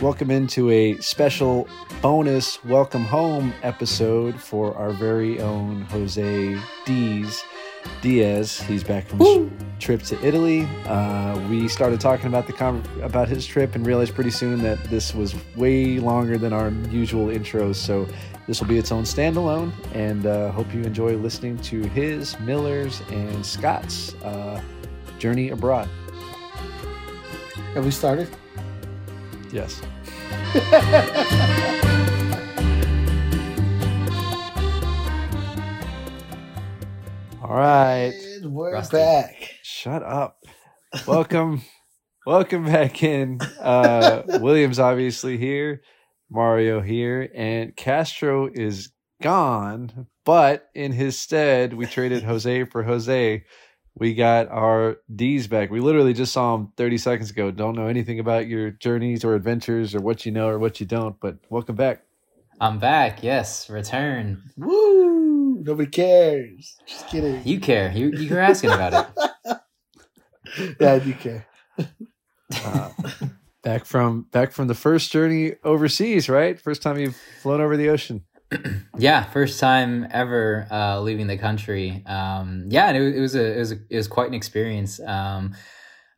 Welcome into a special bonus welcome home episode for our very own Jose Diaz. Diaz, he's back from his trip to Italy. Uh, we started talking about the con- about his trip and realized pretty soon that this was way longer than our usual intros. So this will be its own standalone, and uh, hope you enjoy listening to his, Miller's, and Scott's uh, journey abroad. Have we started? Yes. All right. And we're Rusty. back. Shut up. Welcome. welcome back in. Uh William's obviously here, Mario here, and Castro is gone, but in his stead, we traded Jose for Jose. We got our D's back. We literally just saw him 30 seconds ago. Don't know anything about your journeys or adventures or what you know or what you don't, but welcome back. I'm back. Yes, return. Woo! Nobody cares. Just kidding. You care. You you were asking about it. yeah, I do care. Uh, back from back from the first journey overseas, right? First time you've flown over the ocean. Yeah, first time ever uh, leaving the country. Um, yeah, it, it was a it was a, it was quite an experience. Um,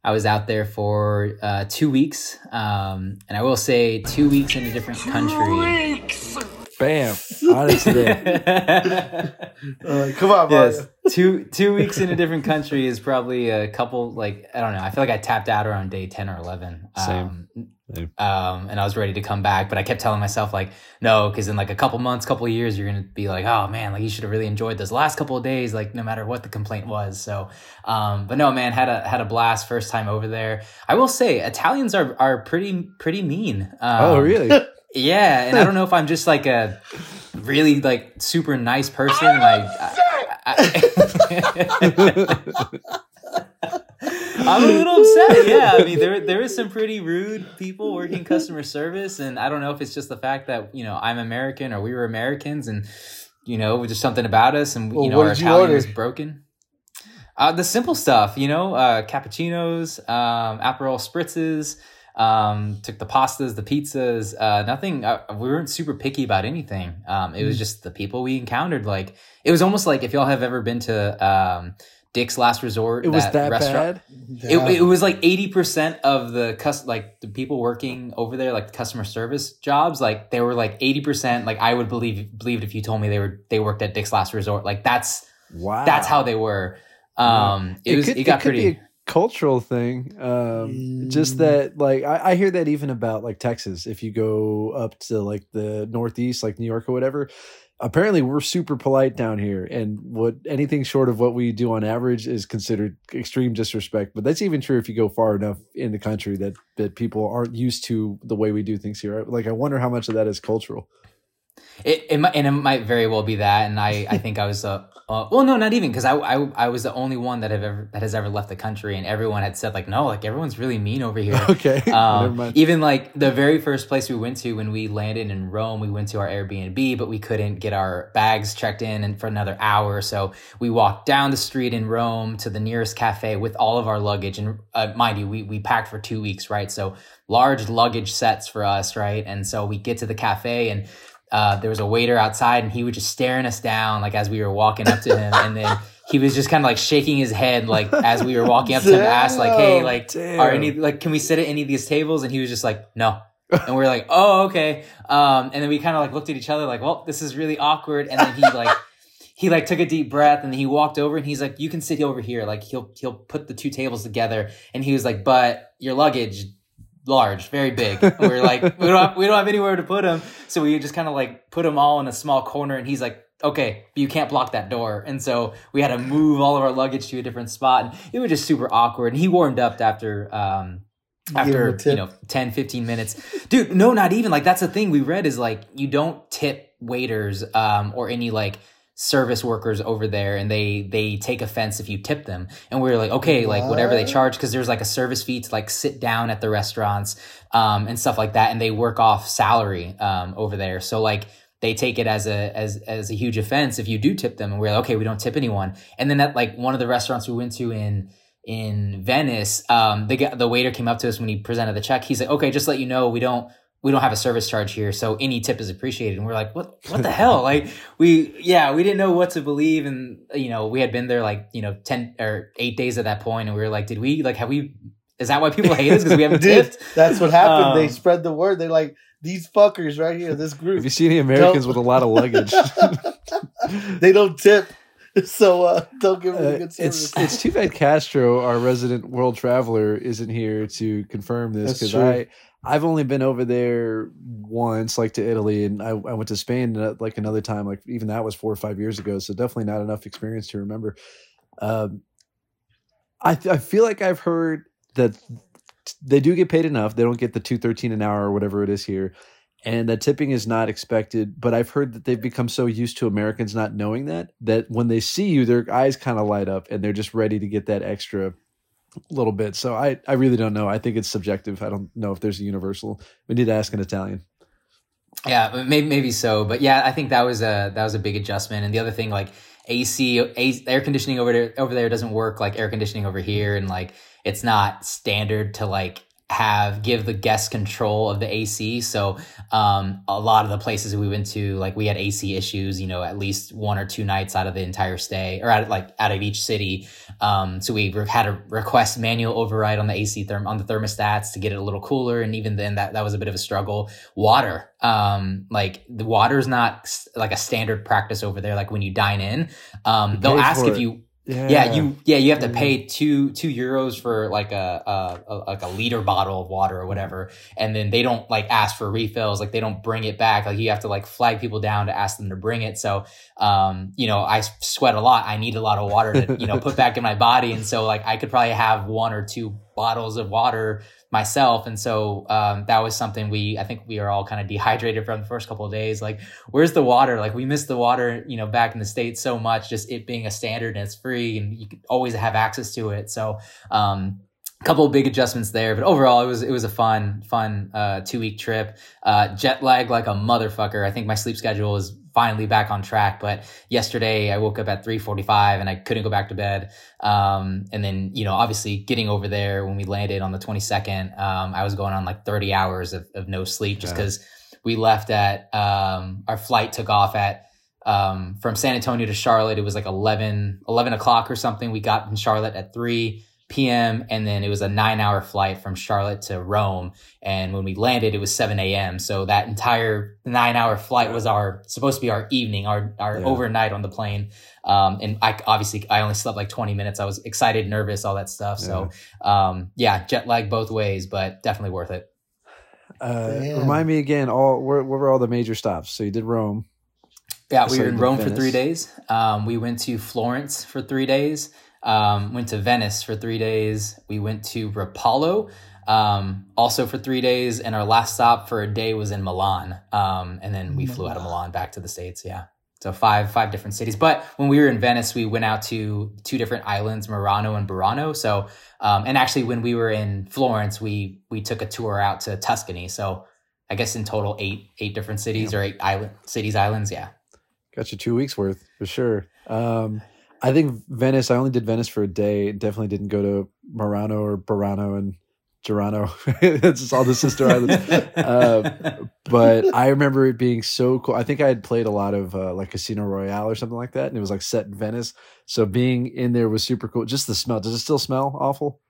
I was out there for uh, two weeks, um, and I will say two weeks in a different country. Bam. Honestly. Uh, come on, Mario. yes, two two weeks in a different country is probably a couple. Like I don't know. I feel like I tapped out around day ten or eleven. Same. Um, Same. um, and I was ready to come back, but I kept telling myself like, no, because in like a couple months, couple of years, you're gonna be like, oh man, like you should have really enjoyed those last couple of days, like no matter what the complaint was. So, um, but no, man, had a had a blast first time over there. I will say, Italians are are pretty pretty mean. Um, oh, really? Yeah, and I don't know if I'm just like a really like super nice person. Like, I, am a little upset. Yeah, I mean there there is some pretty rude people working customer service, and I don't know if it's just the fact that you know I'm American or we were Americans, and you know just something about us, and Well, you know our did you Italian order? was broken. Uh, the simple stuff, you know, uh, cappuccinos, um, Aperol spritzes, um, took the pastas, the pizzas, uh, nothing. Uh, we weren't super picky about anything. Um, it was Mm. just the people we encountered. Like it was almost like if y'all have ever been to um, Dick's Last Resort, It was that bad? It, it was like eighty percent of the cus- like the people working over there, like the customer service jobs, like they were like eighty percent. Like I would believe believe it if you told me they were they worked at Dick's Last Resort. Like that's Wow. that's how they were. Um, it, was could, it got could pretty. Cultural thing. Um, just Mm. that, like, I, I hear that even about like Texas. If you go up to like the Northeast, like New York or whatever, apparently we're super polite down here, and what anything short of what we do on average is considered extreme disrespect. But that's even true if you go far enough in the country that that people aren't used to the way we do things here. Like, I wonder how much of that is cultural. It, it might, and it might very well be that. And I, I think I was, uh, uh, well, no, not even because I, I, I was the only one that have ever that has ever left the country, and everyone had said like, no, like everyone's really mean over here. Okay, Um, even like the very first place we went to when we landed in Rome, we went to our Airbnb, but we couldn't get our bags checked in and for another hour. So we walked down the street in Rome to the nearest cafe with all of our luggage. And uh, mind you, we, we packed for two weeks, right? So large luggage sets for us, right? And so we get to the cafe and uh, there was a waiter outside and he was just staring us down like as we were walking up to him. and then he was just kind of like shaking his head like as we were walking up to him, asked like, hey, like, Damn. are any like can we sit at any of these tables? And he was just like no. And we are like oh okay. Um and then we kind of like looked at each other like well this is really awkward. And then he like he like took a deep breath and he walked over and he's like you can sit over here. Like he'll he'll put the two tables together and he was like but your luggage large very big. And we are like we don't have, we don't have anywhere to put him so we just kind of like put them all in a small corner and he's like okay but you can't block that door. And so we had to move all of our luggage to a different spot. And it was just super awkward. And he warmed up after um after you know 10 15 minutes. Dude no not even. Like that's the thing we read is like you don't tip waiters um or any like service workers over there and they they take offense if you tip them. And we were like okay like whatever they charge because there's like a service fee to like sit down at the restaurants um and stuff like that and they work off salary um over there. So like they take it as a as as a huge offense if you do tip them and we're like okay we don't tip anyone. And then at like one of the restaurants we went to in in Venice, um, the the waiter came up to us when he presented the check. He's like, "Okay, just let you know, we don't we don't have a service charge here, so any tip is appreciated. And we're like, what, what the hell? Like we, yeah, we didn't know what to believe. And, you know, we had been there like, you know, 10 or eight days at that point, And we were like, did we, like, have we, is that why people hate us? Because we haven't Dude, tipped? that's what happened. Um, they spread the word. They're like, these fuckers right here, this If group, you see any Americans with a lot of luggage, they don't tip. So uh, don't give them a good service. it's it's too bad Castro, our resident world traveler, isn't here to confirm this because. I I've only been over there once, like to Italy, and I, I went to Spain uh, like another time, like even that was four or five years ago. So definitely not enough experience to remember. Um, I I feel like I've heard that they do get paid enough. They don't get the two thirteen an hour or whatever it is here. And that tipping is not expected, but I've heard that they've become so used to Americans not knowing that that when they see you, their eyes kind of light up and they're just ready to get that extra little bit. So I, I really don't know. I think it's subjective. I don't know if there's a universal. We need to ask an Italian. Yeah, maybe maybe so, but yeah, I think that was a that was a big adjustment. And the other thing, like AC, A- air conditioning over there over there doesn't work like air conditioning over here, and like it's not standard to like have give the guest control of the AC. So um, a lot of the places we went to, like we had AC issues, you know, at least one or two nights out of the entire stay, or out of, like out of each city. Um, so we re- had to request manual override on the AC therm on the thermostats to get it a little cooler, and even then that that was a bit of a struggle. Water, um, like the water is not like a standard practice over there. Like when you dine in, um, they'll ask if it. you Yeah. yeah, you yeah you have to pay two two euros for like a, a, a like a liter bottle of water or whatever, and then they don't like ask for refills. Like they don't bring it back. Like you have to like flag people down to ask them to bring it. So um, you know, I sweat a lot. I need a lot of water to you know put back in my body, and so like I could probably have one or two bottles of water myself. And so um, that was something we i think we are all kind of dehydrated from the first couple of days. Like where's the water? Like we miss the water you know back in the states so much just it being a standard and it's free and you always have access to it. So um a couple of big adjustments there but overall it was it was a fun fun uh two week trip. Uh jet lag like a motherfucker. I think my sleep schedule is finally back on track but yesterday i woke up at 3.45 and i couldn't go back to bed. Um and then you know obviously getting over there when we landed on the 22nd um i was going on like 30 hours of, of no sleep just Yeah. because we left at um our flight took off at um from san antonio to charlotte. It was like 11 11 o'clock or something. We got in charlotte at 3 p.m. and then it was a nine hour flight from Charlotte to Rome. And when we landed, it was 7 a.m. So that entire nine hour flight was our supposed to be our evening, our our Yeah. overnight on the plane. Um, and I obviously I only slept like 20 minutes. I was excited, nervous, all that stuff. So um, yeah, jet lag both ways, but definitely worth it. Uh, remind me again. All where, where were all the major stops? So you did Rome. Yeah, So we were in did Rome for three days. Um, we went to Florence for three days. Um, went to Venice for three days. We went to Rapallo, um, also for three days. And our last stop for a day was in Milan. Um, and then we flew out of Milan back to the States. Yeah. So five, five different cities. But when we were in Venice, we went out to two different islands, Murano and Burano. So, um, and actually when we were in Florence, we, we took a tour out to Tuscany. So I guess in total, eight, eight different cities or eight island cities, islands. Yeah. Got you two weeks worth for sure. I think Venice. I only did Venice for a day. Definitely didn't go to Murano or Burano and Girano. it's just all the sister islands. Uh, but I remember it being so cool. I think I had played a lot of uh, like Casino Royale or something like that, and it was like set in Venice. So being in there was super cool. Just the smell. Does it still smell awful?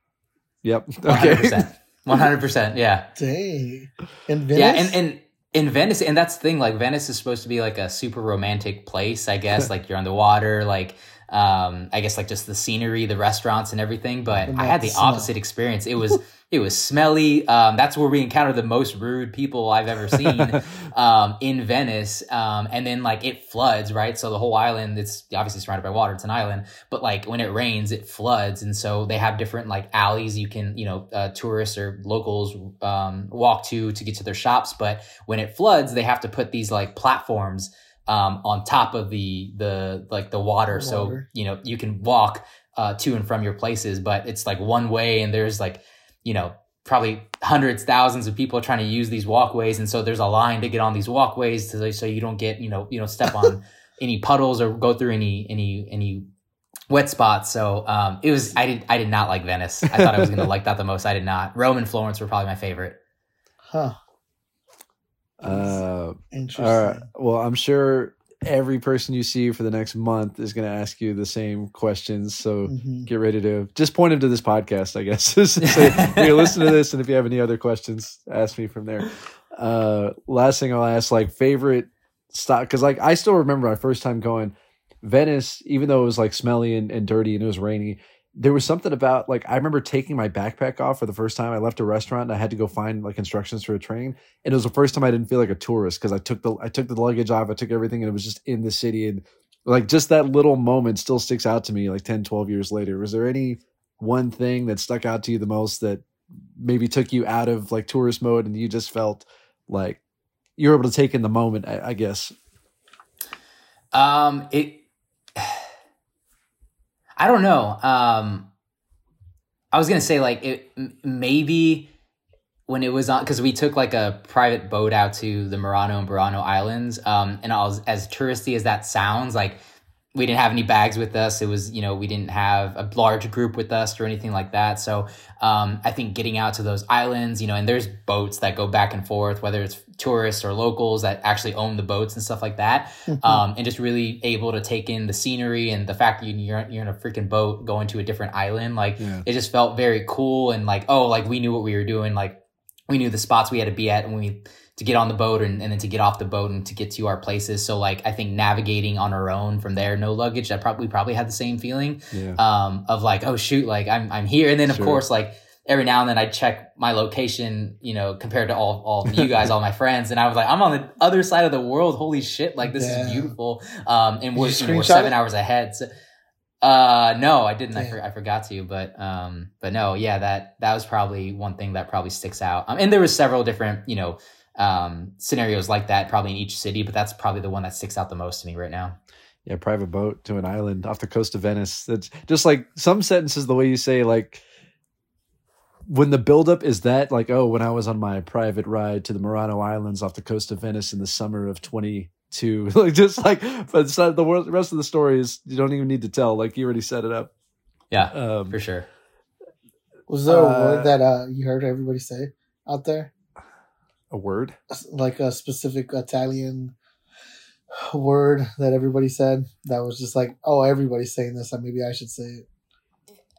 Yep. Okay. 100%. 100%. Yeah. Dang. In Venice? Yeah. And, and, in Venice, and that's the thing, like Venice is supposed to be like a super romantic place, I guess. like you're on the water, like um, I guess like just the scenery, the restaurants and everything. But And I had the smell. opposite experience. It was it was smelly. Um, that's where we encountered the most rude people I've ever seen um, in Venice. Um, and then like it floods, right? So the whole island, it's obviously surrounded by water. It's an island, but like when it rains, it floods. And so they have different like alleys you can, you know, uh, tourists or locals um, walk to to get to their shops. But when it floods, they have to put these like platforms um, on top of the the like the water. So you know you can walk uh, to and from your places, but it's like one way, and there's like you know probably hundreds thousands of people trying to use these walkways. And so there's a line to get on these walkways to, so you don't get you know you don't step on any puddles or go through any any any wet spots. So um it was i did i did not like venice. I thought i was gonna like that the most. I did not. Rome and florence were probably my favorite. Huh. Uh, Interesting. all right. Well, I'm sure every person you see for the next month is going to ask you the same questions. So Mhm. get ready to just point them to this podcast, I guess. Say, here, listen to this, and if you have any other questions, ask me from there. Uh, last thing I'll ask, like favorite stop, because like I still remember my first time going Venice, even though it was like smelly and, and dirty and it was rainy. There was something about like I remember taking my backpack off for the first time. I left a restaurant and I had to go find like instructions for a train, and it was the first time I didn't feel like a tourist because I took the I took the luggage off, I took everything, and it was just in the city and like just that little moment still sticks out to me like 10 12 years later was there any one thing that stuck out to you the most that maybe took you out of like tourist mode and you just felt like you were able to take in the moment i, I guess Um, it. I don't know. Um, I was gonna say like it maybe when it was on because we took like a private boat out to the Murano and Burano Islands. Um, and was as touristy as that sounds, like we didn't have any bags with us. It was you know we didn't have a large group with us or anything like that. So um, I think getting out to those islands, you know, and there's boats that go back and forth, whether it's tourists or locals that actually own the boats and stuff like that, um, and just really able to take in the scenery and the fact that you- you're you're in a freaking boat going to a different island, like Yeah. it just felt very cool and like oh, like we knew what we were doing, like we knew the spots we had to be at when we to get on the boat and, and then to get off the boat and to get to our places. So like I think navigating on our own from there, no luggage, that probably we probably had the same feeling yeah um, of like, oh shoot, like I'm I'm here, and then of Sure. course like every now and then I check my location, you know, compared to all all of you guys, all my friends, and I was like, I'm on the other side of the world. Holy shit, like this Yeah. is beautiful. Um, and we're, you you know, we're seven it? hours ahead. So, uh, no, I didn't. I, for, I forgot to, but um, but no, yeah, that that was probably one thing that probably sticks out. Um, and there was several different, you know. Um, scenarios like that probably in each city, but that's probably the one that sticks out the most to me right now. yeah private boat to an island off the coast of venice that's just like some sentences the way you say like when the buildup is that like oh when i was on my private ride to the murano islands off the coast of venice in the summer of 22 like just like but it's not the rest of the story is you don't even need to tell like you already set it up Yeah, um for sure. Was there a Uh, word that uh, you heard everybody say out there? A word Like a specific Italian word that everybody said that was just like, oh, everybody's saying this. and Maybe I should say it.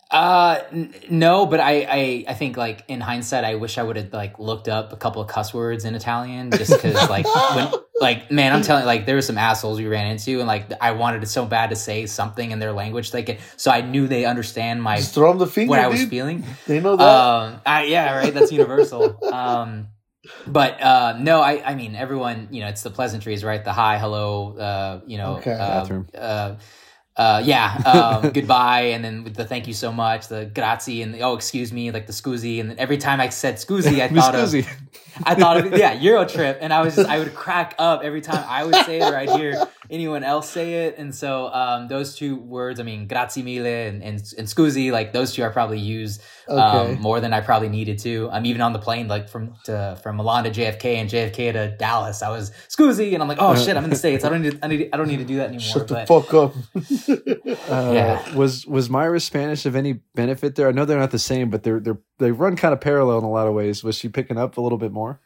Uh, n- no, but I, I, I think like in hindsight, I wish I would have like looked up a couple of cuss words in Italian just because like when like man, I'm telling you, like there were some assholes we ran into and like I wanted it so bad to say something in their language they could, so I knew they understand my Just throw them the finger, what I was dude. feeling. They know that. Um, I, yeah, right. That's universal. um, but uh, no, I, I mean, everyone, you know, it's the pleasantries, right? The hi, hello, uh, you know, Okay. uh, Bathroom. uh, uh, yeah, um, goodbye, and then with the thank you so much, the grazie, and the, oh, excuse me, like the scusi, and then every time I said scusi, I thought of, I thought of, yeah, Euro trip, and I was just, I would crack up every time I would say it right hear anyone else say it, and so um, those two words, I mean, grazie mille and, and and scusi, like those two are probably used Okay. um, more than I probably needed to. I'm even on the plane, like from to from Milan to JFK and JFK to Dallas. I was scusi, and I'm like, oh shit, I'm in the states. I don't need, to, I need, I don't need to do that anymore. Shut the but fuck up. Uh, Yeah. Was was Myra's Spanish of any benefit there? I know they're not the same, but they're they're they run kind of parallel in a lot of ways. Was she picking up a little bit more?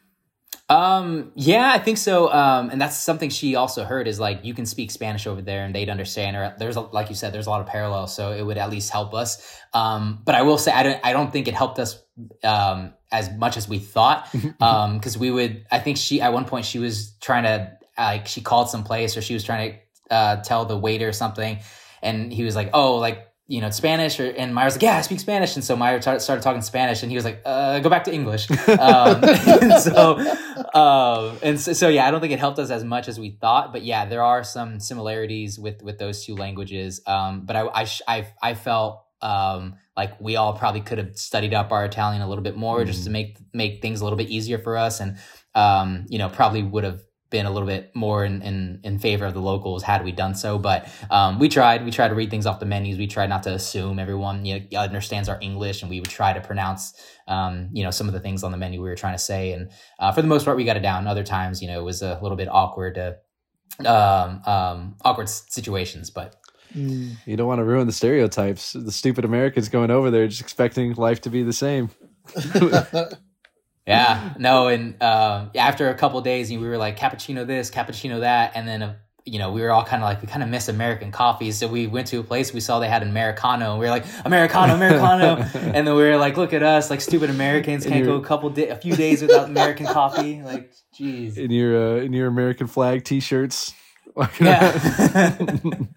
Um, yeah, I think so. Um, and that's something she also heard is like you can speak Spanish over there and they'd understand. Or there's a, like you said, there's a lot of parallels, so it would at least help us. Um, but I will say I don't I don't think it helped us um as much as we thought. Um, because we would I think she at one point she was trying to like she called some place or she was trying to uh tell the waiter something, and he was like, oh like. You know Spanish, or and Myra's like, yeah, I speak Spanish, and so Myra t- started talking Spanish, and he was like, uh, go back to English. Um, and so, um, and so, so, yeah, I don't think it helped us as much as we thought, but yeah, there are some similarities with with those two languages. Um, but I I sh- I, I felt um, like we all probably could have studied up our Italian a little bit more just to make make things a little bit easier for us, and um, you know, probably would have been a little bit more in, in, in favor of the locals had we done so. But um, we tried. We tried to read things off the menus. We tried not to assume everyone you know, understands our English, and we would try to pronounce um, you know some of the things on the menu we were trying to say. And uh, for the most part, we got it down. Other times, you know, it was a little bit awkward to um, um, awkward situations. But Mm. You don't want to ruin the stereotypes. The stupid Americans going over there just expecting life to be the same. yeah, no, and um, after a couple days, we were like cappuccino this, cappuccino that, and then uh, you know we were all kind of like we kind of miss American coffee, so we went to a place we saw they had an americano, and we were like americano, americano, and then we were like, look at us, like stupid Americans can't go a couple di- a few days without American coffee, like jeez. in your uh, in your American flag T-shirts. Yeah.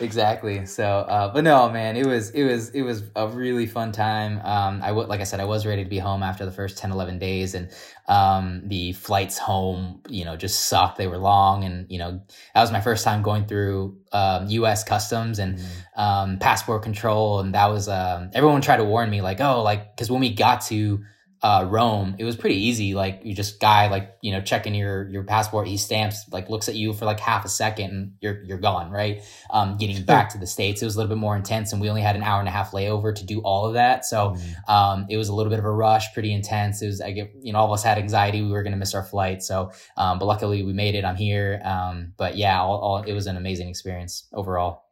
exactly. So, uh, but no, man, it was, it was, it was a really fun time. Um, I would, like I said, I was ready to be home after the first 10, 11 days and, um, the flights home, you know, just sucked. They were long and, you know, that was my first time going through, um, US customs and, um, passport control. And that was, um, everyone tried to warn me like, oh, like, cause when we got to, uh, Rome, it was pretty easy. Like you just guy, like, you know, checking your, your passport, he stamps, like looks at you for like half a second and you're, you're gone. Right. Um, getting back to the States, it was a little bit more intense and we only had an hour and a half layover to do all of that. So, um, it was a little bit of a rush, pretty intense. It was, I get, you know, all of us had anxiety. We were going to miss our flight. So, um, but luckily we made it. I'm here. Um, but yeah, all, all, it was an amazing experience overall.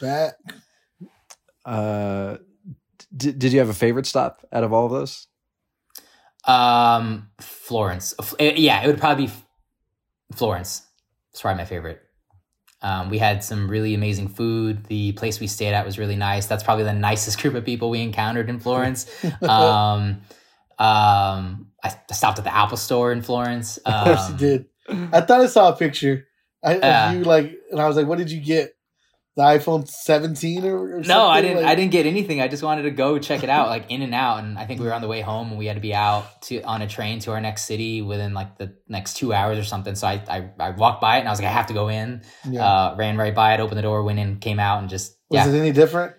Back. Uh, did did you have a favorite stop out of all of those? Um, Florence. Eh, Yeah, it would probably be Florence. It's probably my favorite. Um, we had some really amazing food. The place we stayed at was really nice. That's probably the nicest group of people we encountered in Florence. um, um, I stopped at the Apple Store in Florence. Of course Um, you did. I thought I saw a picture. I, of you like, and I was like, "What did you get? The iPhone 17 or, or something?" No, I didn't. Like, I didn't get anything. I just wanted to go check it out, like in and out. And I think we were on the way home, and we had to be out to on a train to our next city within like the next two hours or something. So I I, I walked by it, and I was like, I have to go in. Yeah. Uh, ran right by it, opened the door, went in, came out, and just was yeah. it any different?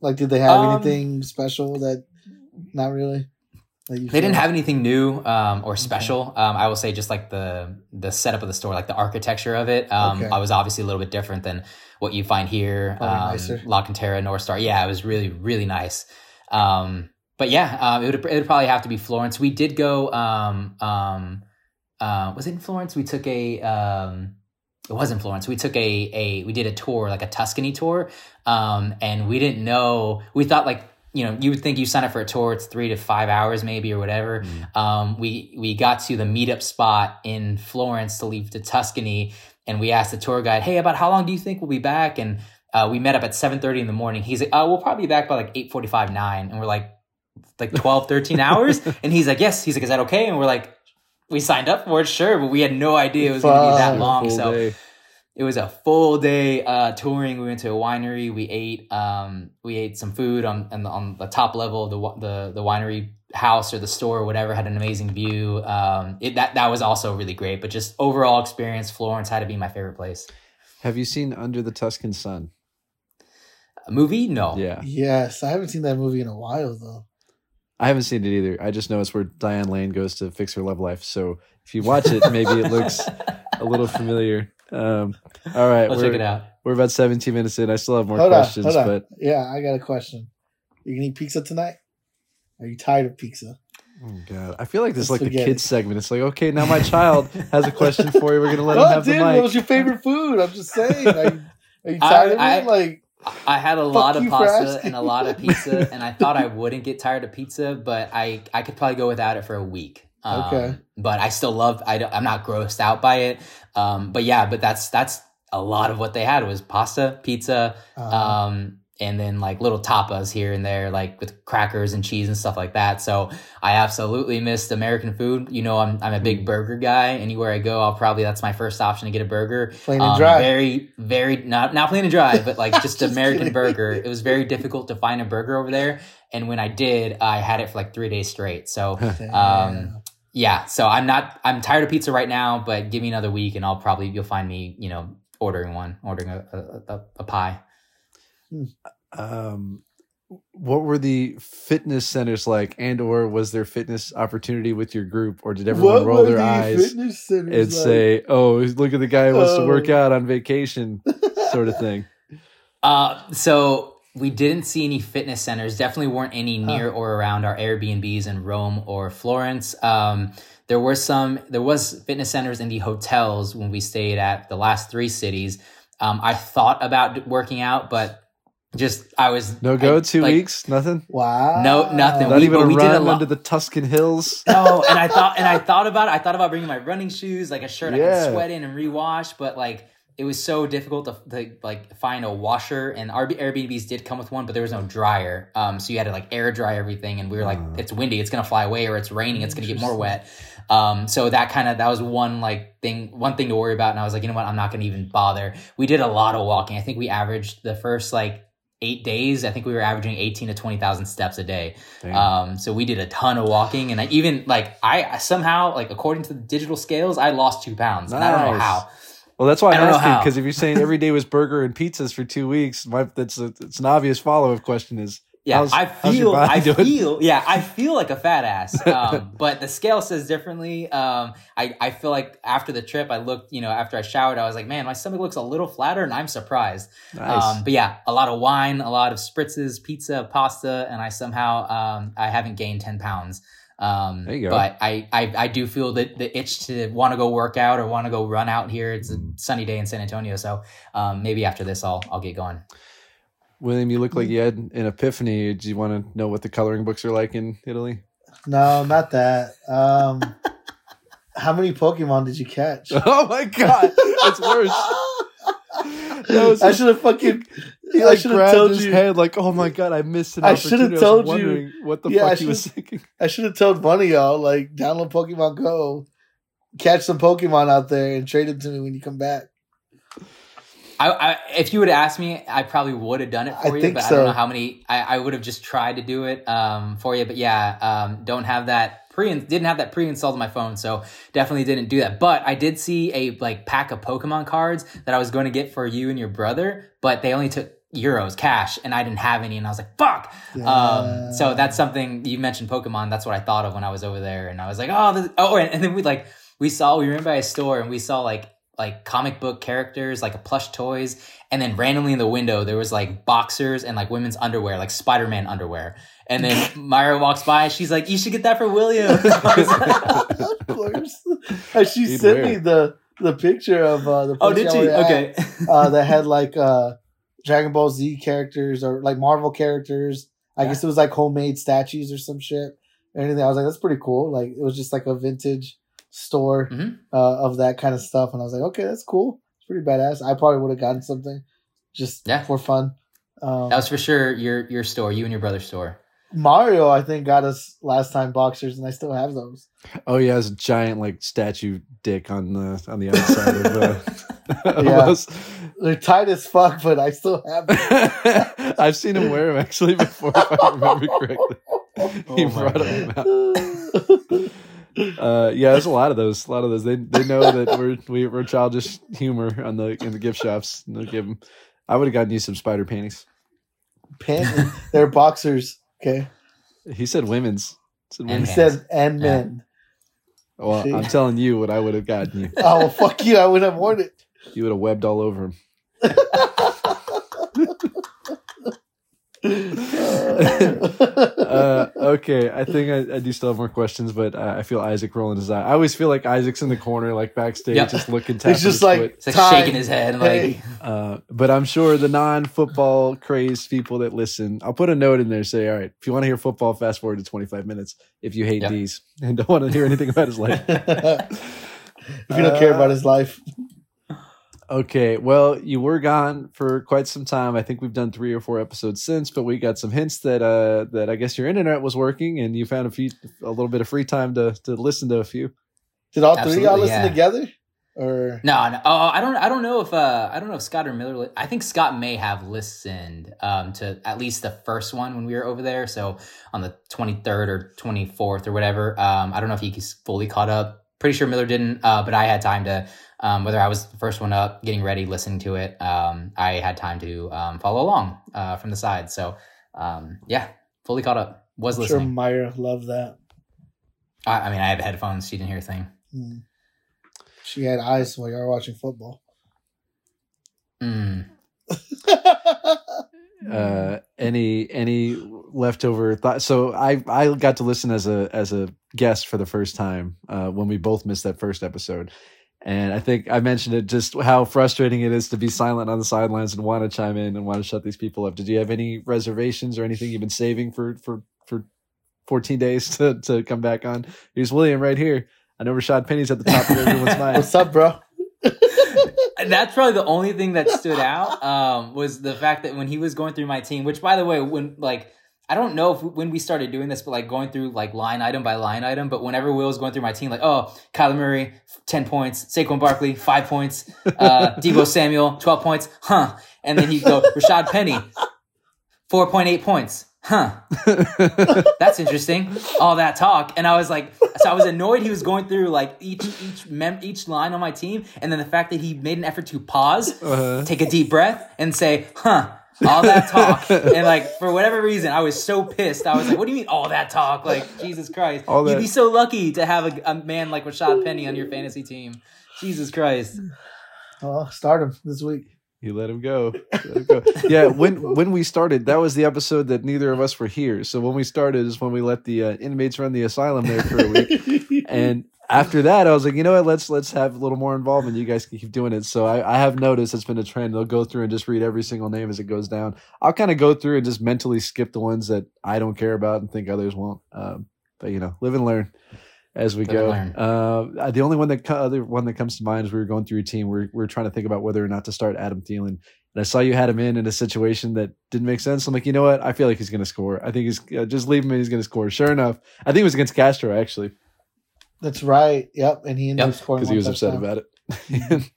Like, did they have Um, anything special that? Not really. They didn't have anything new um, or special. Um, I will say just like the the setup of the store, like the architecture of it. Um, Okay. I was obviously a little bit different than what you find here. Probably Um. La Cantera, North Star. Yeah, it was really really nice. Um, but yeah, um, it would it would probably have to be Florence. We did go. Um, um, uh, was it in Florence? We took a. Um, it wasn't Florence. We took a a we did a tour like a Tuscany tour, um, and we didn't know. We thought like you know you would think you sign up for a tour it's three to five hours maybe or whatever. Um, we we got to the meetup spot in Florence to leave to Tuscany, and we asked the tour guide, "Hey, about how long do you think we'll be back?" And uh, we met up at seven thirty in the morning. He's like, "Oh, we'll probably be back by like eight forty five nine," and we're like, like 12, 13 hours, and he's like, "Yes." He's like, "Is that okay?" And we're like. We signed up for it, sure, but we had no idea it was going to be that long. So day. It was a full day uh, touring. We went to a winery. We ate um, we ate some food on on the, on the top level of the the the winery house or the store or whatever. Had an amazing view. Um, it, that that was also really great. But just overall experience, Florence had to be my favorite place. Have you seen Under the Tuscan Sun? A movie? No. Yeah, Yes, I haven't seen that movie in a while though. I haven't seen it either. I just know it's where Diane Lane goes to fix her love life. So if you watch it, maybe it looks a little familiar. Um, all right, I'll we're, check it out. we're about 17 minutes in. I still have more Hold on, questions, hold on. but Yeah, I got a question. You can eat pizza tonight? Are you tired of pizza? oh god, I feel like this is like the Spaghetti. kids segment. It's like, okay, now my child has a question for you. We're gonna let him oh, have dude, the what was your favorite food? I'm just saying. Are you, are you I- tired of I- it? Like, I had a lot of pasta and a lot of pizza, and I thought I wouldn't get tired of pizza, but I I could probably go without it for a week. Um, Okay. But I still love. I don't, I'm not grossed out by it. Um, but yeah, but that's that's a lot of what they had was pasta, pizza, uh, um, and then like little tapas here and there, like with crackers and cheese and stuff like that. So I absolutely missed American food. You know, I'm I'm a big burger guy. Anywhere I go, I'll probably that's my first option to get a burger. plain and Um, dry. Very, very not not plain and dry, but like just, Just American kidding. burger. It was very difficult to find a burger over there, and when I did, I had it for like three days straight. So um, yeah, so I'm not I'm tired of pizza right now, but give me another week, and I'll probably you'll find me you know ordering one, ordering a a, a, a pie. um, what were the fitness centers like, and or was there fitness opportunity with your group, or did everyone What roll their the eyes and like? say, "Oh, look at the guy who wants to work Oh. out on vacation," sort of thing? Uh, so we didn't see any fitness centers. Definitely weren't any near or around our Airbnbs in Rome or Florence. Um, there were some. There was fitness centers in the hotels when we stayed at the last three cities. Um, I thought about working out, but just I was No go. I- two like, weeks. Nothing. Wow. No, nothing. Not we- even a we did a run lot- under the Tuscan hills. No, and I thought and I thought about it. I thought about bringing my running shoes, like a shirt I Yeah. could sweat in and rewash, but like it was so difficult to, to like find a washer. And our Airbnbs did come with one, but there was no dryer. Um, so you had to like air dry everything. And we were like, Ah. it's windy, it's gonna fly away, or it's raining, it's gonna get more wet. Um, so that kind of that was one like thing, one thing to worry about. And I was like, you know what, I'm not gonna even bother. We did a lot of walking. I think we averaged the first like eight days. I think we were averaging 18 to 20,000 steps a day. Um, so we did a ton of walking, and I even like I somehow like according to the digital scales, I lost two pounds, and I don't know how. Well, that's why I I'm asking because if you're saying every day was burger and pizzas for two weeks, my, that's a, it's an obvious follow up question. Is Yeah, How's- I feel I doing? feel yeah I feel like a fat ass, um, but the scale says differently. Um, I I feel like after the trip, I looked you know after I showered, I was like, man, my stomach looks a little flatter, and I'm surprised. nice. Um, but yeah, a lot of wine, a lot of spritzes, pizza, pasta, and I somehow um, I haven't gained ten pounds. Um, There you go. But I, I I do feel that the itch to want to go work out or want to go run out here. It's a sunny day in San Antonio, so um, maybe after this I'll I'll get going. William, you look like you had an epiphany. Do you want to know what the coloring books are like in Italy? No, not that. Um, how many Pokemon did you catch? Oh my god, it's worse. That was I should have fucking. He I like should have grabbed told his you. head like, oh my god, I missed an I should've told you. What the Yeah, fuck he was thinking? I should have told Bunny y'all like download Pokemon Go, catch some Pokemon out there, and trade them to me when you come back. I, I if you would have asked me, I probably would have done it I for you, think but I don't know how many. I, I would have just tried to do it um, for you, but yeah, um, don't have that pre didn't have that pre-installed on my phone, so definitely didn't do that. But I did see a like pack of Pokemon cards that I was going to get for you and your brother, but they only took euros cash, and I didn't have any, and I was like, fuck. Um, so that's something you mentioned Pokemon. That's what I thought of when I was over there, and I was like, oh, this, oh, and, and then we like we saw we went by a store and we saw like like comic book characters, like plush toys, and then randomly in the window there was like boxers and like women's underwear, like Spider Man underwear. And then Myra walks by, she's like, "You should get that for William." of course. She He'd sent wear me the the picture of uh, the oh, did Pokemon she? we had, Okay. uh, that had like uh, Dragon Ball Z characters or like Marvel characters. I Yeah. guess it was like homemade statues or some shit. Or anything. I was like, that's pretty cool. Like it was just like a vintage store Mhm. uh, of that kind of stuff, and I was like, okay, that's cool. It's pretty badass. I probably would have gotten something just Yeah. for fun. Um, That was for sure your your store, you and your brother's store. Mario, I think, got us last time boxers, and I still have those. Oh yeah, it's a giant like statue dick on the on the outside of, uh, of Yeah. us. They're tight as fuck, but I still have them. I've seen him wear them actually before, if I remember correctly. He Oh my brought them out. Uh, yeah, there's a lot of those. A lot of those. They they know that we're we, we're childish humor on the in the gift shops. And they'll give 'em- I would have gotten you some spider panties. Pant- they're boxers. Okay, He said women's. He said And he said and Yeah. men. Well, See? I'm telling you what I would have gotten you. Oh well, fuck you! I would have worn it. You would have webbed all over him. uh, okay, I think I, I do still have more questions, but uh, I feel Isaac rolling his eye. I always feel like Isaac's in the corner, like backstage, Yep. just looking. tapping He's just like foot. It's like time. shaking his head, like Hey. Uh, but I'm sure the non-football crazed people that listen, I'll put a note in there. Say, all right, if you want to hear football, fast forward to 25 minutes. If you hate Yep. these and don't want to hear anything about his life, if you don't care about his life, Okay, well, you were gone for quite some time. I think we've done three or four episodes since, but we got some hints that uh that I guess your internet was working and you found a few a little bit of free time to to listen to a few. did all three of y'all listen yeah. together? Or No, no. Oh, I don't. I don't know if. Uh, I don't know if Scott or Miller. li- I think Scott may have listened um, to at least the first one when we were over there. So on the twenty third or twenty fourth or whatever. Um, I don't know if he's fully caught up. Pretty sure Miller didn't. Uh, but I had time to. Um, whether I was the first one up, getting ready, listening to it, um, I had time to um, follow along uh, from the side. So um, yeah, fully caught up. Was I'm sure listening. Myra loved that. I, I mean, I had headphones. She didn't hear a thing. Hmm. She had eyes while y'all were watching football. Mm. Uh any any leftover thought so I I got to listen as a as a guest for the first time uh when we both missed that first episode. And I think I mentioned it just how frustrating it is to be silent on the sidelines and want to chime in and want to shut these people up. Did you have any reservations or anything you've been saving for for for 14 days to, to come back on? Here's William right here. I know Rashad Penny's at the top of everyone's mind. What's up, bro? That's probably the only thing that stood out um, was the fact that when he was going through my team, which by the way, when like I don't know if when we started doing this, but like going through like line item by line item. But whenever Will was going through my team, like, oh, Kyler Murray, 10 points, Saquon Barkley, five points, uh, Deebo Samuel, 12 points, huh? And then he'd go, Rashad Penny, 4.8 points. Huh. That's interesting. All that talk. And I was like, so I was annoyed he was going through like each each mem- each line on my team. And then the fact that he made an effort to pause, Uh-huh. take a deep breath, and say, huh. All that talk. and like for whatever reason, I was so pissed. I was like, what do you mean all that talk? Like, Jesus Christ. All You'd that- be so lucky to have a, a man like Rashad Penny on your fantasy team. Jesus Christ. Oh, start him this week. You let him go. Let him go. Yeah, when when we started, that was the episode that neither of us were here. So when we started is when we let the uh, inmates run the asylum there for a week. and after that, I was like, you know what? Let's let's have a little more involvement. You guys can keep doing it. So I, I have noticed it's been a trend. They'll go through and just read every single name as it goes down. I'll kind of go through and just mentally skip the ones that I don't care about and think others won't. Um, but you know, live and learn as we Live go. Uh, the only one that other one that comes to mind is we were going through your team. We we're, we we're trying to think about whether or not to start Adam Thielen. And I saw you had him in in a situation that didn't make sense. I'm like, you know what? I feel like he's going to score. I think he's uh, just leave him and he's going to score. Sure enough, I think it was against Castro actually That's right. Yep. And he ended Yep, up scoring because he one was upset about it.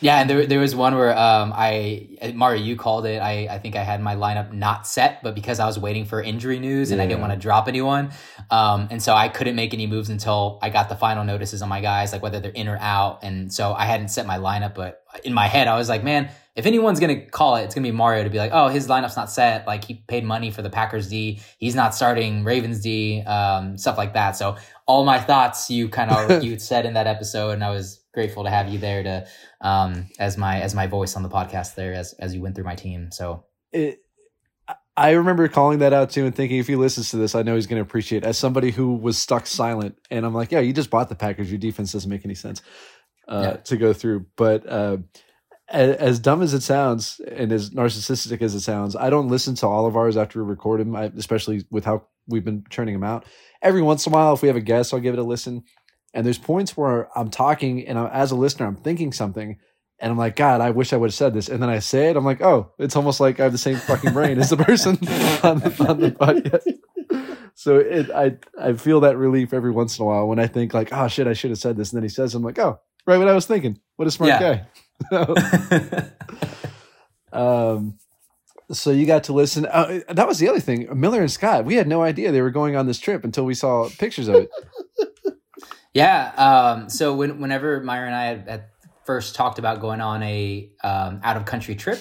Yeah, and there there was one where um I Mario you called it. I I think I had my lineup not set, but because I was waiting for injury news and I didn't want to drop anyone, um and so I couldn't make any moves until I got the final notices on my guys, like whether they're in or out. And so I hadn't set my lineup, but in my head I was like, man, if anyone's gonna call it, it's gonna be Mario to be like, oh, his lineup's not set. Like he paid money for the Packers D, he's not starting Ravens D, um stuff like that. So all my thoughts you kind of you said in that episode, and I was grateful to have you there to um, as my as my voice on the podcast there as as you went through my team. So it, I remember calling that out too and thinking if he listens to this, I know he's going to appreciate. It. As somebody who was stuck silent, and I'm like, yeah, you just bought the Packers. Your defense doesn't make any sense uh, Yeah. to go through. But uh, as, as dumb as it sounds, and as narcissistic as it sounds, I don't listen to all of ours after we record them, I, especially with how we've been churning them out. Every once in a while, if we have a guest, I'll give it a listen. And there's points where I'm talking, and I, as a listener, I'm thinking something, and I'm like, God, I wish I would have said this. And then I say it, I'm like, oh, it's almost like I have the same fucking brain as the person on, the, on the podcast. So it, I, I feel that relief every once in a while when I think like, oh shit, I should have said this. And then he says, I'm like, oh, right, what I was thinking. What a smart Yeah. guy. um, so you got to listen. Uh, that was the other thing. Miller and Scott, we had no idea they were going on this trip until we saw pictures of it. yeah. Um, so when, whenever Myra and I had, had first talked about going on a um, out of country trip,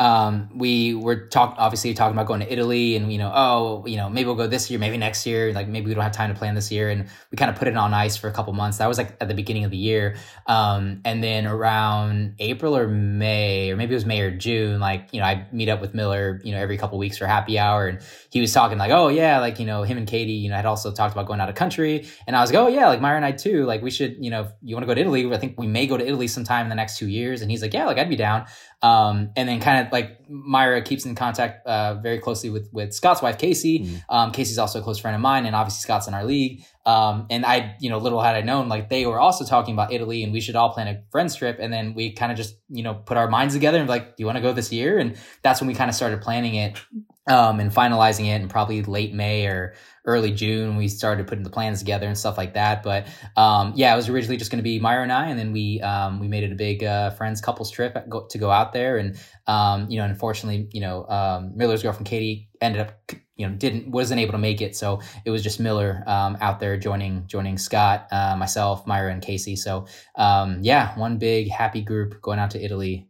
um, we were talking obviously talking about going to Italy and you know oh you know maybe we'll go this year maybe next year like maybe we don't have time to plan this year. And we kind of put it on ice for a couple months. That was like at the beginning of the year. Um, and then around April or May or maybe it was May or June like you know I meet up with Miller you know every couple weeks for happy hour. And he was talking like oh yeah like you know him and Katie you know had also talked about going out of country. And I was like oh yeah like Myra and I too. Like we should you know you want to go to Italy I think we may go to Italy sometime in the next two years. And he's like yeah like I'd be down um, and then kind of like Myra keeps in contact uh, very closely with with Scott's wife Casey. Mhm. Um, Casey's also a close friend of mine, and obviously Scott's in our league. Um, and I, you know, little had I known, like they were also talking about Italy, and we should all plan a friends trip. And then we kind of just, you know, put our minds together and like, do you want to go this year? And that's when we kind of started planning it um, and finalizing it, and probably late May or early June we started putting the plans together and stuff like that. But um, yeah, it was originally just going to be Myra and I, and then we um, we made it a big uh, friends couples trip to go out there, and um, you know, unfortunately, you know, um, Miller's girlfriend Katie ended up you know didn't wasn't able to make it, so it was just Miller um, out there joining joining Scott, uh, myself, Myra, and Casey. So um, yeah, one big happy group going out to Italy.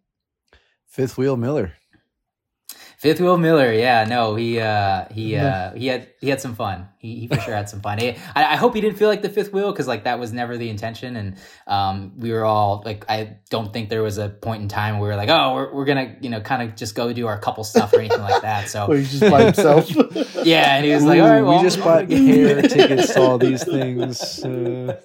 Fifth wheel Miller. Fifth Wheel Miller, yeah, no, he uh, he uh, he had he had some fun. He, he for sure had some fun. I, I hope he didn't feel like the fifth wheel because like that was never the intention, and um, we were all like, I don't think there was a point in time where we were like, oh, we're, we're gonna you know kind of just go do our couple stuff or anything like that. So Where he's just by himself. yeah, and he was like, all right, well, we just bought gonna- hair tickets to all these things. Uh,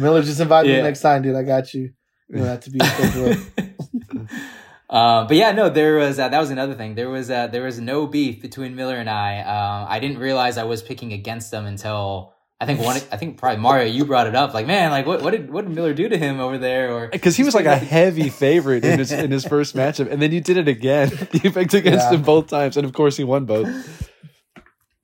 Miller, just invite me next time, dude. I got you. You don't have to be a fifth wheel. Uh, but yeah, no, there was uh, that was another thing. There was uh, there was no beef between Miller and I. Um, I didn't realize I was picking against them until I think one. I think probably Mario, you brought it up. Like, man, like what what did what did Miller do to him over there? Or because he was like a heavy favorite in his in his first matchup, and then you did it again. You picked against Yeah. him both times, and of course he won both.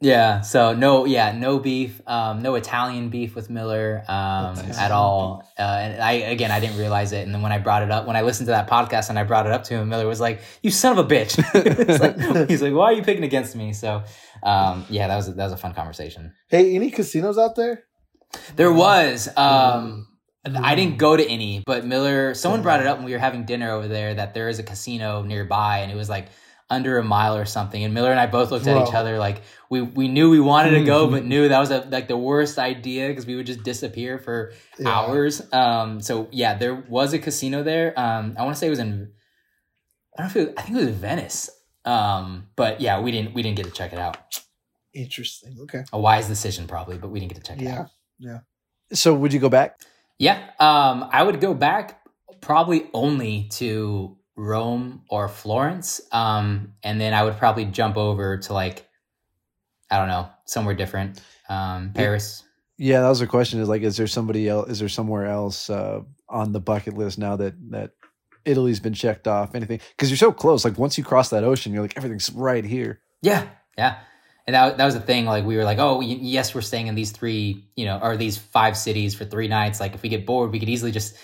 Yeah, so no, yeah, no beef, um, no Italian beef with Miller um, at all. Uh, and I again, I didn't realize it, and then when I brought it up, when I listened to that podcast and I brought it up to him, Miller was like, "You son of a bitch!" Like- he's like, "Why are you picking against me?" So, um, yeah, that was a, that was a fun conversation. Hey, any casinos out there? There was. Um, I didn't go to any, but Miller, someone brought it up when we were having dinner over there that there is a casino nearby, and it was like under a mile or something. And Miller and I both looked at each other like we we knew we wanted to go, but knew that was a, like the worst idea because we would just disappear for Yeah. hours. Um, so yeah, there was a casino there. Um, I want to say it was in. I don't know if it, I think it was Venice. Um, but yeah, we didn't we didn't get to check it out. Interesting. Okay. A wise decision probably, but we didn't get to check it out. Yeah. Yeah. So would you go back? Yeah, um, I would go back probably only to Rome or Florence, um, and then I would probably jump over to like I don't know somewhere different, um, Paris. Yeah, that was the question. Is like, is there somebody else? Is there somewhere else uh, on the bucket list now that that Italy's been checked off? Anything? Because you're so close. Like once you cross that ocean, you're like everything's right here. Yeah, yeah, and that that was the thing. Like we were like, oh, y- yes, we're staying in these three, you know, or these five cities for three nights. Like if we get bored, we could easily just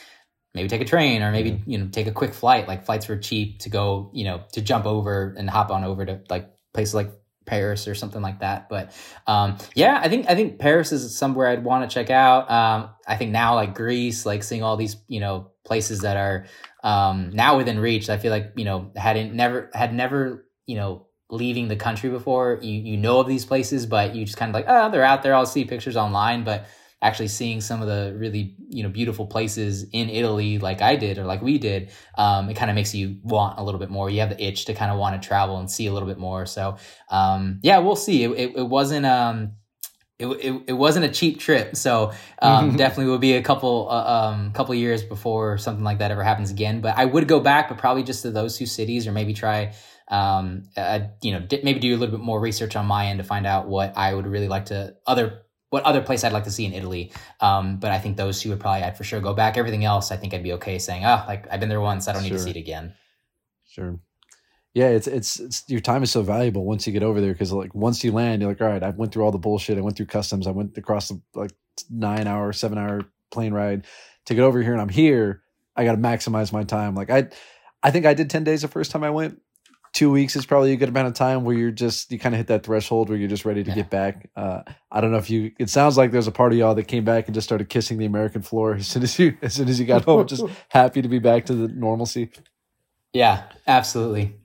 maybe take a train or maybe you know take a quick flight. Like flights were cheap to go, you know, to jump over and hop on over to like places like Paris or something like that. But um, yeah, I think I think Paris is somewhere I'd want to check out. Um, I think now like Greece, like seeing all these you know places that are um, now within reach. I feel like you know hadn't never had never you know leaving the country before. You you know of these places, but you just kind of like oh they're out there. I'll see pictures online, but actually seeing some of the really you know beautiful places in Italy like I did or like we did um, it kind of makes you want a little bit more. You have the itch to kind of want to travel and see a little bit more. So um, yeah we'll see. It, it, it wasn't um, it, it, it wasn't a cheap trip. So um, definitely will be a couple uh, um, couple years before something like that ever happens again. But I would go back but probably just to those two cities or maybe try um, uh, you know maybe do a little bit more research on my end to find out what I would really like to other what other place I'd like to see in Italy. Um, but I think those two would probably I'd for sure go back. Everything else, I think I'd be okay saying, oh, like I've been there once. I don't need to see it again. Sure. Yeah, it's, it's it's your time is so valuable once you get over there because like once you land, you're like, all right, I went through all the bullshit. I went through customs. I went across the like nine hour, seven hour plane ride to get over here, and I'm here. I got to maximize my time. Like I, I think I did ten days the first time I went. Two weeks is probably a good amount of time where you're just you kind of hit that threshold where you're just ready to Yeah. get back. Uh, I don't know if you. It sounds like there's a part of y'all that came back and just started kissing the American floor as soon as you as soon as you got home, just happy to be back to the normalcy. Yeah, absolutely.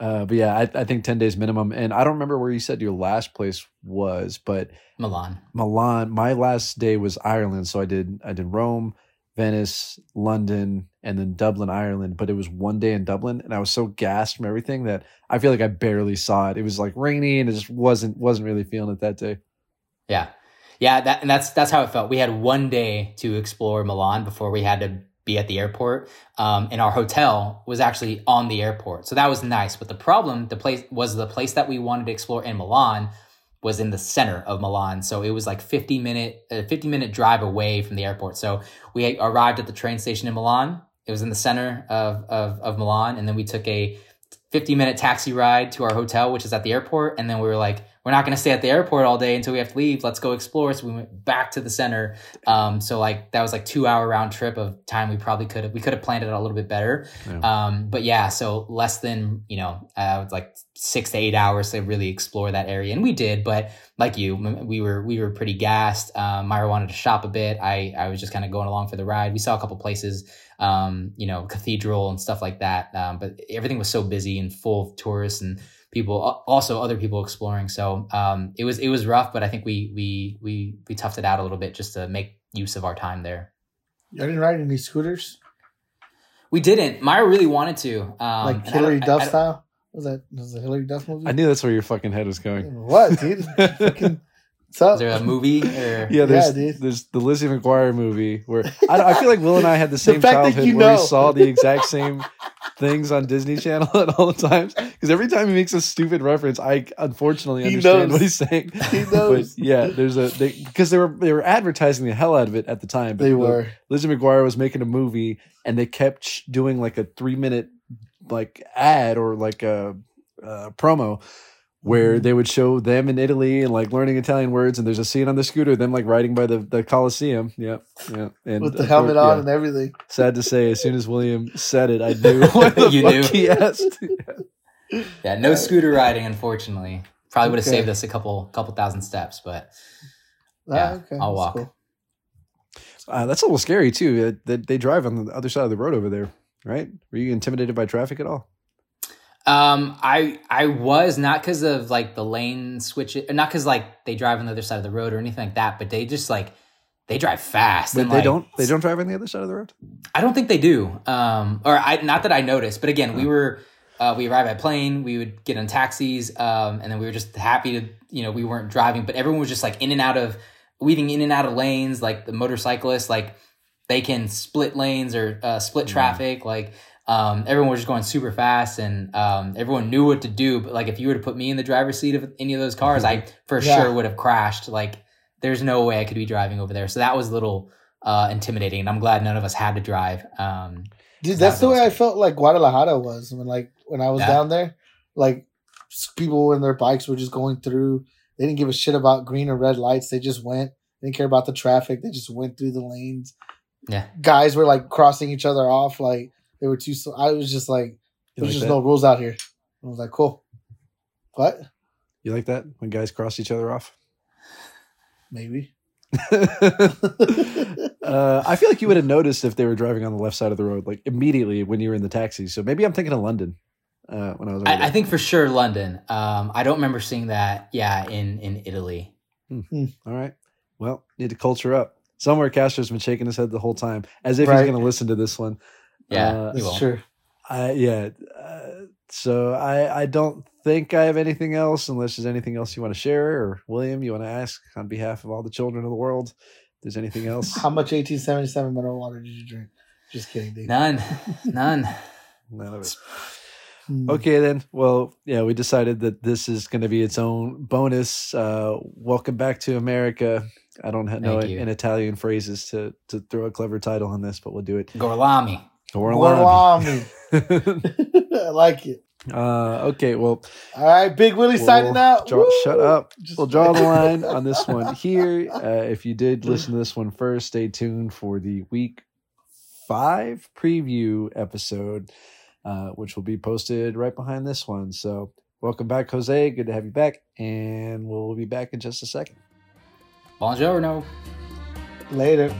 Uh, but yeah, I, I think 10 days minimum. And I don't remember where you said your last place was, but Milan. Milan, my last day was Ireland. So I did, I did Rome, Venice, London, and then Dublin, Ireland. But it was one day in Dublin and I was so gassed from everything that I feel like I barely saw it. It was like rainy and it just wasn't, wasn't really feeling it that day. Yeah, yeah. That and that's that's how it felt. We had one day to explore Milan before we had to be at the airport. Um, and our hotel was actually on the airport, so that was nice. But the problem, the place was the place that we wanted to explore in Milan was in the center of Milan. So it was like 50 minute, a 50 minute drive away from the airport. So we arrived at the train station in Milan. It was in the center of, of, of Milan. And then we took a 50 minute taxi ride to our hotel, which is at the airport. And then we were like, we're not going to stay at the airport all day until we have to leave. Let's go explore. So we went back to the center. Um, so like that was like two hour round trip of time. We probably could have, we could have planned it a little bit better. Yeah. Um, but yeah, so less than, you know, uh, like six to eight hours to really explore that area. And we did, but like you, we were, we were pretty gassed. Um, Myra wanted to shop a bit. I, I was just kind of going along for the ride. We saw a couple places, um, you know, cathedral and stuff like that. Um, but everything was so busy and full of tourists and people, also other people exploring. So um, it was it was rough, but I think we we we we toughed it out a little bit just to make use of our time there. You didn't ride any scooters? We didn't. Myra really wanted to. Um, like Hilary don't- I- Duff I style? Was that was the Hilary Duff movie? I knew that's where your fucking head was going. What, dude? Fucking- What's up? Is there a movie or Yeah, there's, dude. there's the Lizzie McGuire movie where I, I feel like Will and I had the same fact that childhood you where know. we saw the exact same things on Disney Channel at all the times. Because every time he makes a stupid reference, I unfortunately He understand knows. what he's saying. He knows. But yeah, there's a because they were they were advertising the hell out of it at the time. but They the- were. Lizzie McGuire was making a movie, and they kept doing like a three minute like ad or like a, uh promo where Mhm. they would show them in Italy and like learning Italian words. And there's a scene on the scooter, them like riding by the, the Coliseum. Yeah, yeah. And With the of helmet course- on yeah. and everything. Sad to say, as soon as William said it, I knew what the You fuck knew. he asked. yeah, no scooter riding, unfortunately. Probably would have Okay. saved us a couple couple thousand steps, but Ah, Yeah, okay. I'll that's walk. cool. Uh, that's a little scary too. That they, they drive on the other side of the road over there, right? Were you intimidated by traffic at all? Um, I I was not because of like the lane switch, not because like they drive on the other side of the road or anything like that, but they just like they drive fast. But and, they like, don't. They don't drive on the other side of the road. I don't think they do. Um, or I not that I noticed, but again, we were uh, we arrived by plane. We would get on taxis, um, and then we were just happy to you know we weren't driving, but everyone was just like in and out of weaving in and out of lanes. Like the motorcyclists, like they can split lanes or uh, split traffic. Like um, everyone was just going super fast, and um, everyone knew what to do. But like if you were to put me in the driver's seat of any of those cars, I for Yeah. sure would have crashed. Like there's no way I could be driving over there. So that was a little uh, intimidating, and I'm glad none of us had to drive. Um, Dude, that's the way I felt like Guadalajara was when like when I was Yeah. down there. Like people in their bikes were just going through. They didn't give a shit about green or red lights. They just went. They didn't care about the traffic. They just went through the lanes. Yeah. Guys were like crossing each other off. Like they were too. So I was just like, You there's like just that? no rules out here. I was like, cool. What? You like that when guys cross each other off? Maybe. uh, I feel like you would have noticed if they were driving on the left side of the road, like immediately when you were in the taxi. So maybe I'm thinking of London uh, when I was. I, I think for sure London. Um, I don't remember seeing that. Yeah, in in Italy. All right. Well, need to culture up. Somewhere Castro's been shaking his head the whole time, as if Right. he's going to listen to this one. Yeah, Uh, he That's will. true. I yeah. Uh, so I I don't think I have anything else unless there's anything else you want to share or William you want to ask on behalf of all the children of the world. If there's anything else? How much 1877 mineral water did you drink? Just kidding, dude. None, none. None of it. Hmm. Okay then. Well, yeah, we decided that this is going to be its own bonus. Uh, welcome back to America. I don't know Thank in Italian phrases to to throw a clever title on this, but we'll do it. Gorlami. Orlami. Gorlami. I like it. uh, okay, well, All right, Big Willie we'll signing out. draw- shut up. Just- We'll draw the line on this one here. Uh, if you did listen to this one first, stay tuned for the week five preview episode, uh, which will be posted right behind this one. So, welcome back, Jose. Good to have you back, and we'll be back in just a second. Buongiorno. Later.